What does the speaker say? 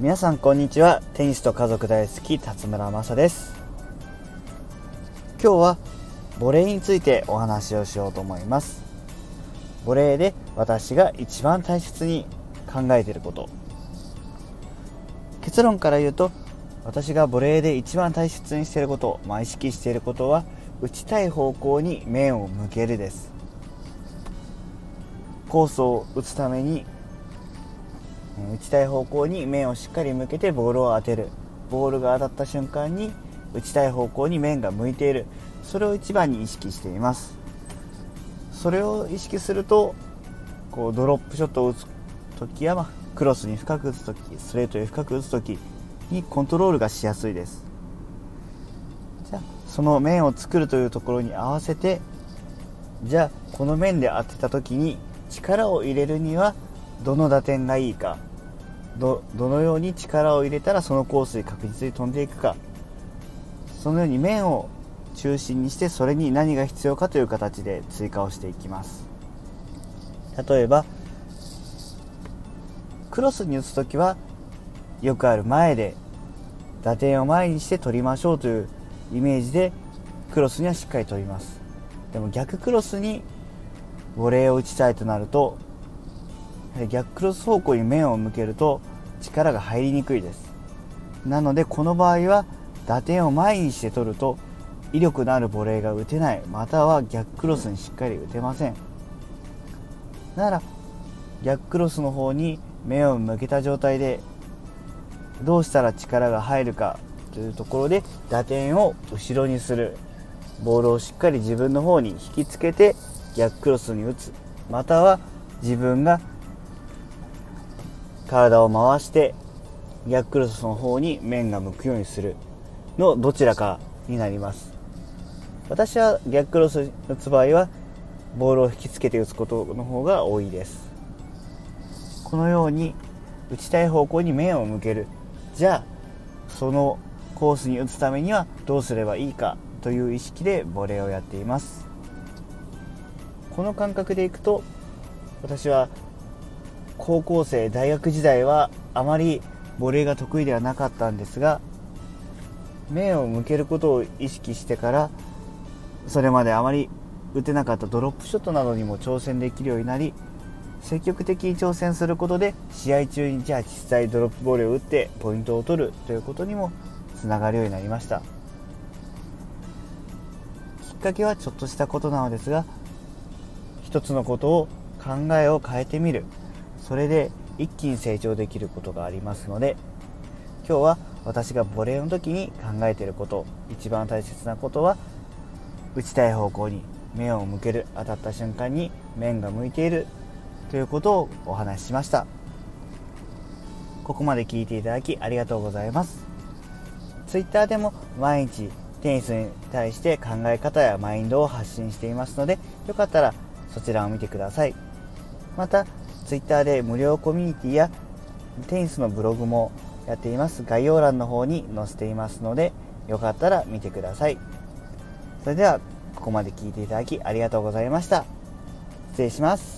皆さんこんにちは。テニスと家族大好き辰村正です。今日はボレーについてお話をしようと思います。ボレーで私が一番大切に考えていること。結論から言うと私がボレーで一番大切にしていること、まあ、意識していることは打ちたい方向に面を向けるです。コースを打つために打ちたい方向に面をしっかり向けてボールを当てる。ボールが当たった瞬間に打ちたい方向に面が向いている。それを一番に意識しています。それを意識するとこうドロップショットを打つ時や、まあ、クロスに深く打つ時ストレートに深く打つ時にコントロールがしやすいです。じゃあその面を作るというところに合わせてじゃあこの面で当てた時に力を入れるにはどの打点がいいか。どのように力を入れたらそのコースに確実に飛んでいくか。そのように面を中心にしてそれに何が必要かという形で追加をしていきます。例えばクロスに打つ時はよくある前で打点を前にして取りましょうというイメージでクロスにはしっかり取ります。でも逆クロスにボレーを打ちたいとなると逆クロス方向に面を向けると力が入りにくいです。なのでこの場合は打点を前にして取ると威力のあるボレーが打てないまたは逆クロスにしっかり打てません。なら逆クロスの方に目を向けた状態でどうしたら力が入るかというところで打点を後ろにする。ボールをしっかり自分の方に引きつけて逆クロスに打つ。または自分が体を回して逆クロスの方に面が向くようにするのどちらかになります。私は逆クロス打つ場合はボールを引きつけて打つことの方が多いです。このように打ちたい方向に面を向ける。じゃあそのコースに打つためにはどうすればいいかという意識でボレーをやっています。この感覚でいくと私は高校生大学時代はあまりボレーが得意ではなかったんですが面を向けることを意識してからそれまであまり打てなかったドロップショットなどにも挑戦できるようになり積極的に挑戦することで試合中にじゃあ実際ドロップボールを打ってポイントを取るということにもつながるようになりました。きっかけはちょっとしたことなのですが一つのことを考えを変えてみる。それで一気に成長できることがありますので今日は私がボレーの時に考えていること一番大切なことは打ちたい方向に目を向ける当たった瞬間に面が向いているということをお話ししました。ここまで聞いていただきありがとうございます。Twitter でも毎日テニスに対して考え方やマインドを発信していますのでよかったらそちらを見てください。また Twitter で無料コミュニティやテニスのブログもやっています。概要欄の方に載せていますのでよかったら見てください。それではここまで聞いていただきありがとうございました。失礼します。